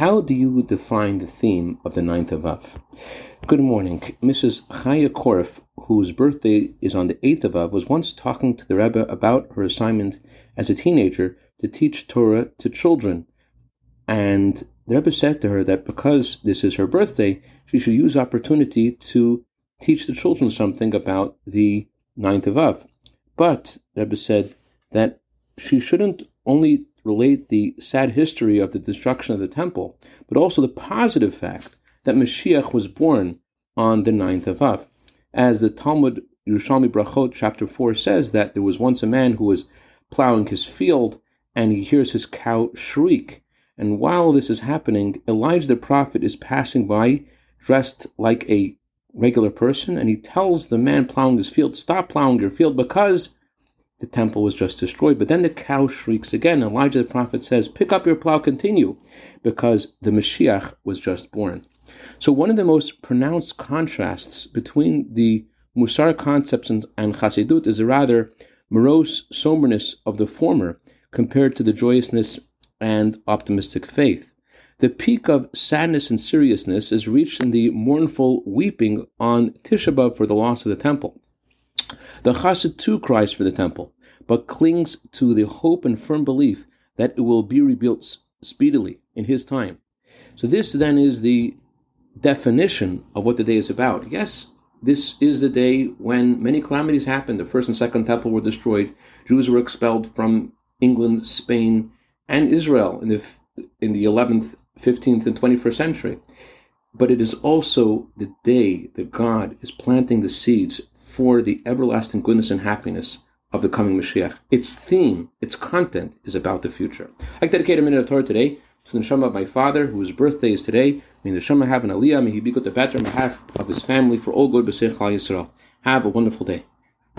How do you define the theme of the ninth of Av? Good morning. Mrs. Chaya Korf, whose birthday is on the 8th of Av, was once talking to the Rebbe about her assignment as a teenager to teach Torah to children. And the Rebbe said to her that because this is her birthday, she should use opportunity to teach the children something about the ninth of Av. But the Rebbe said that she shouldn't only relate the sad history of the destruction of the temple, but also the positive fact that Mashiach was born on the ninth of Av. As the Talmud Yerushalmi Brachot chapter 4 says that there was once a man who was plowing his field and he hears his cow shriek. And while this is happening, Elijah the prophet is passing by dressed like a regular person and he tells the man plowing his field, Stop plowing your field because the temple was just destroyed. But then the cow shrieks again. Elijah the prophet says, Pick up your plow, continue, because the Mashiach was just born. So, one of the most pronounced contrasts between the Musar concepts and, and Chassidut is a rather morose somberness of the former compared to the joyousness and optimistic faith. The peak of sadness and seriousness is reached in the mournful weeping on Tisha B'Av for the loss of the temple. The Chassid too cries for the temple, but clings to the hope and firm belief that it will be rebuilt speedily in his time. So this then is the definition of what the day is about. Yes, this is the day when many calamities happened. The first and second temple were destroyed. Jews were expelled from England, Spain, and Israel in the in the 11th, 15th, and 21st century. But it is also the day that God is planting the seeds for the everlasting goodness and happiness of the coming Mashiach. Its theme, its content is about the future. I dedicate a minute of Torah today to the neshama of my father, whose birthday is today. May the neshama have an aliyah, may he be good to better on behalf of his family for all good b'seich Yisrael. Have a wonderful day.